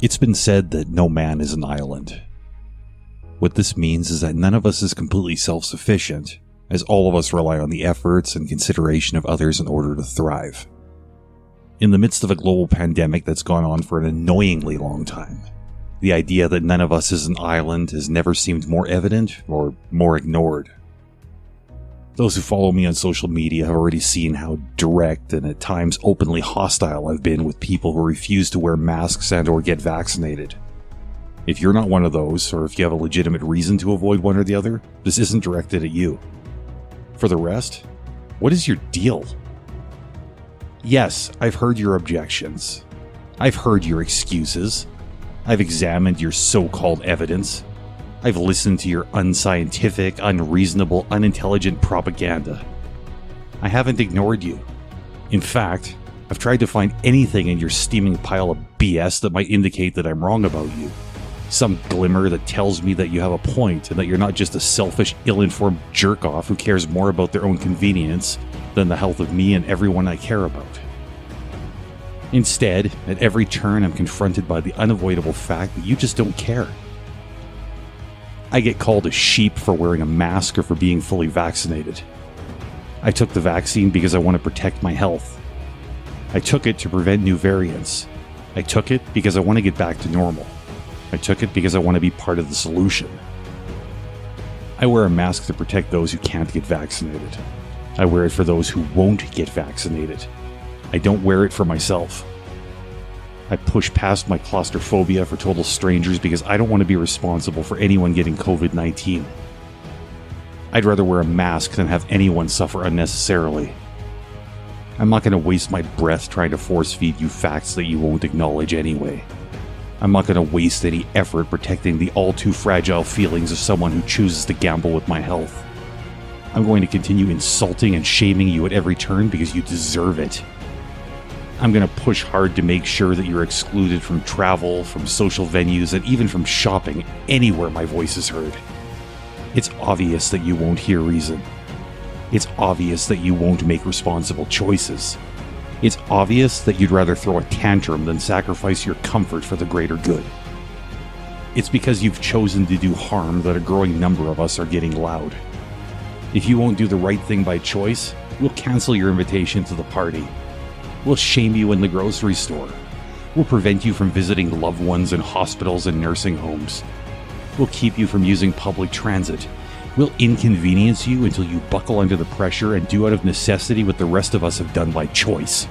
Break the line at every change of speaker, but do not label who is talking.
It's been said that no man is an island. What this means is that none of us is completely self sufficient, as all of us rely on the efforts and consideration of others in order to thrive. In the midst of a global pandemic that's gone on for an annoyingly long time, the idea that none of us is an island has never seemed more evident or more ignored. Those who follow me on social media have already seen how direct and at times openly hostile I've been with people who refuse to wear masks and or get vaccinated. If you're not one of those, or if you have a legitimate reason to avoid one or the other, this isn't directed at you. For the rest, what is your deal? Yes, I've heard your objections. I've heard your excuses. I've examined your so called evidence. I've listened to your unscientific, unreasonable, unintelligent propaganda. I haven't ignored you. In fact, I've tried to find anything in your steaming pile of BS that might indicate that I'm wrong about you. Some glimmer that tells me that you have a point and that you're not just a selfish, ill informed jerk off who cares more about their own convenience than the health of me and everyone I care about. Instead, at every turn, I'm confronted by the unavoidable fact that you just don't care. I get called a sheep for wearing a mask or for being fully vaccinated. I took the vaccine because I want to protect my health. I took it to prevent new variants. I took it because I want to get back to normal. I took it because I want to be part of the solution. I wear a mask to protect those who can't get vaccinated. I wear it for those who won't get vaccinated. I don't wear it for myself. I push past my claustrophobia for total strangers because I don't want to be responsible for anyone getting COVID 19. I'd rather wear a mask than have anyone suffer unnecessarily. I'm not going to waste my breath trying to force feed you facts that you won't acknowledge anyway. I'm not going to waste any effort protecting the all too fragile feelings of someone who chooses to gamble with my health. I'm going to continue insulting and shaming you at every turn because you deserve it. I'm going to push hard to make sure that you're excluded from travel, from social venues, and even from shopping anywhere my voice is heard. It's obvious that you won't hear reason. It's obvious that you won't make responsible choices. It's obvious that you'd rather throw a tantrum than sacrifice your comfort for the greater good. It's because you've chosen to do harm that a growing number of us are getting loud. If you won't do the right thing by choice, we'll cancel your invitation to the party We'll shame you in the grocery store. We'll prevent you from visiting loved ones in hospitals and nursing homes. We'll keep you from using public transit. We'll inconvenience you until you buckle under the pressure and do out of necessity what the rest of us have done by choice.